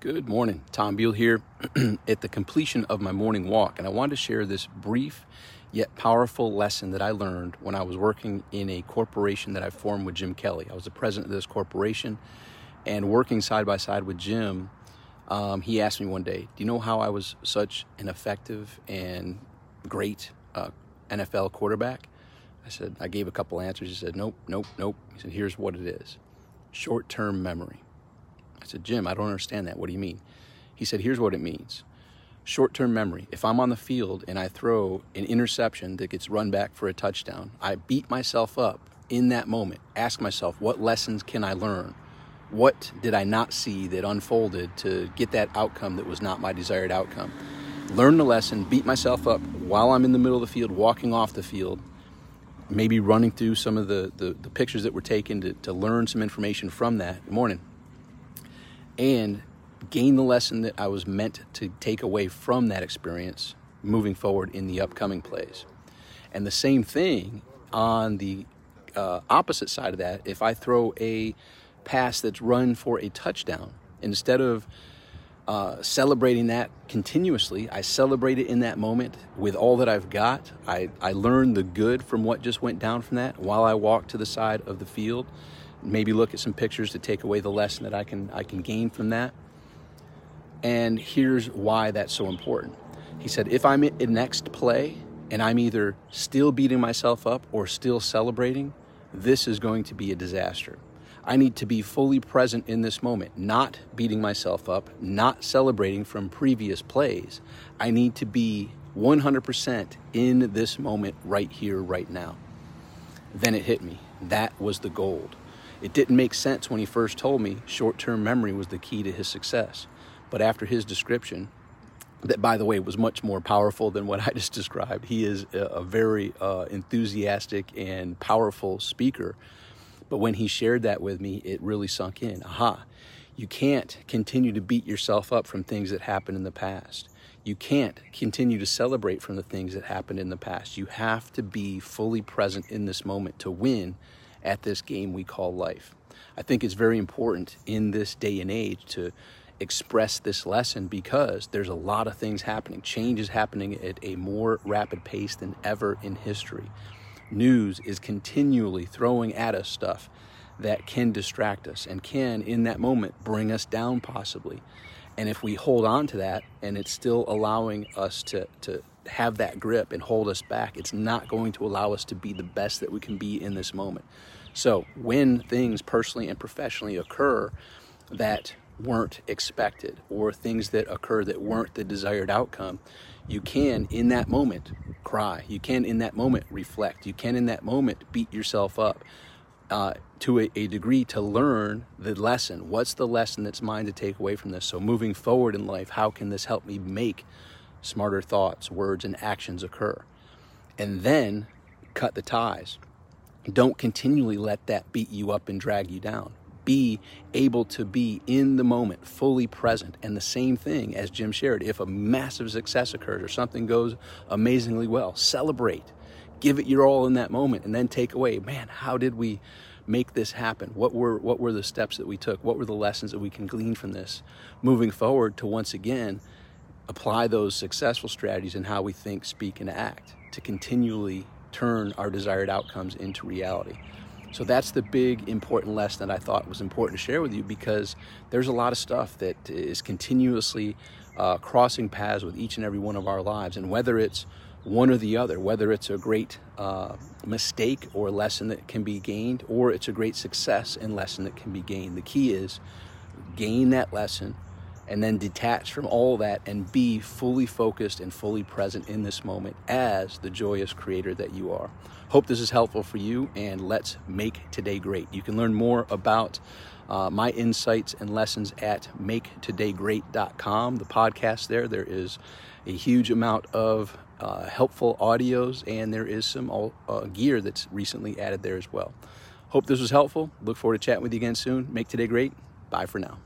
Good morning. Tom Beal here at the completion of my morning walk, and I wanted to share this brief yet powerful lesson that I learned when I was working in a corporation that I formed with Jim Kelly. I was the president of this corporation, and working side by side with Jim, um, he asked me one day, Do you know how I was such an effective and great uh, NFL quarterback? I said, I gave a couple answers. He said, Nope, nope, nope. He said, Here's what it is short term memory. I said, Jim, I don't understand that. What do you mean? He said, Here's what it means short term memory. If I'm on the field and I throw an interception that gets run back for a touchdown, I beat myself up in that moment, ask myself, What lessons can I learn? What did I not see that unfolded to get that outcome that was not my desired outcome? Learn the lesson, beat myself up while I'm in the middle of the field, walking off the field, maybe running through some of the, the, the pictures that were taken to, to learn some information from that. Morning and gain the lesson that I was meant to take away from that experience moving forward in the upcoming plays. And the same thing on the uh, opposite side of that, if I throw a pass that's run for a touchdown, instead of uh, celebrating that continuously, I celebrate it in that moment with all that I've got. I, I learn the good from what just went down from that while I walk to the side of the field maybe look at some pictures to take away the lesson that I can I can gain from that. And here's why that's so important. He said, if I'm in next play and I'm either still beating myself up or still celebrating, this is going to be a disaster. I need to be fully present in this moment, not beating myself up, not celebrating from previous plays. I need to be 100% in this moment right here, right now. Then it hit me. That was the gold. It didn't make sense when he first told me short term memory was the key to his success. But after his description, that by the way was much more powerful than what I just described, he is a, very uh, enthusiastic and powerful speaker. But when he shared that with me, it really sunk in. Aha, you can't continue to beat yourself up from things that happened in the past. You can't continue to celebrate from the things that happened in the past. You have to be fully present in this moment to win at this game we call life. I think it's very important in this day and age to express this lesson because there's a lot of things happening. Change is happening at a more rapid pace than ever in history. News is continually throwing at us stuff that can distract us and can, in that moment, bring us down possibly. And if we hold on to that and it's still allowing us to, to have that grip and hold us back, it's not going to allow us to be the best that we can be in this moment. So, when things personally and professionally occur that weren't expected or things that occur that weren't the desired outcome, you can, in that moment, cry. You can, in that moment, reflect. You can, in that moment, beat yourself up uh, to a, a, degree to learn the lesson. What's the lesson that's mine to take away from this? So, moving forward in life, how can this help me make smarter thoughts, words, and actions occur? And then cut the ties. Don't continually let that beat you up and drag you down. Be able to be in the moment, fully present. And the same thing as Jim shared if a massive success occurs or something goes amazingly well, celebrate give it your all in that moment and then take away man how did we make this happen what were what were the steps that we took what were the lessons that we can glean from this moving forward to once again apply those successful strategies in how we think speak and act to continually turn our desired outcomes into reality so that's the big important lesson that I thought was important to share with you because there's a lot of stuff that is continuously uh, crossing paths with each and every one of our lives. And whether it's one or the other, whether it's a great uh, mistake or lesson that can be gained, or it's a great success and lesson that can be gained. The key is gain that lesson and then detach from all that and be fully focused and fully present in this moment as the joyous creator that you are. Hope this is helpful for you, and let's make today great. You can learn more about uh, my insights and lessons at maketodaygreat.com, the podcast there. There is a huge amount of uh, helpful audios, and there is some uh, gear that's recently added there as well. Hope this was helpful. Look forward to chatting with you again soon. Make today great. Bye for now.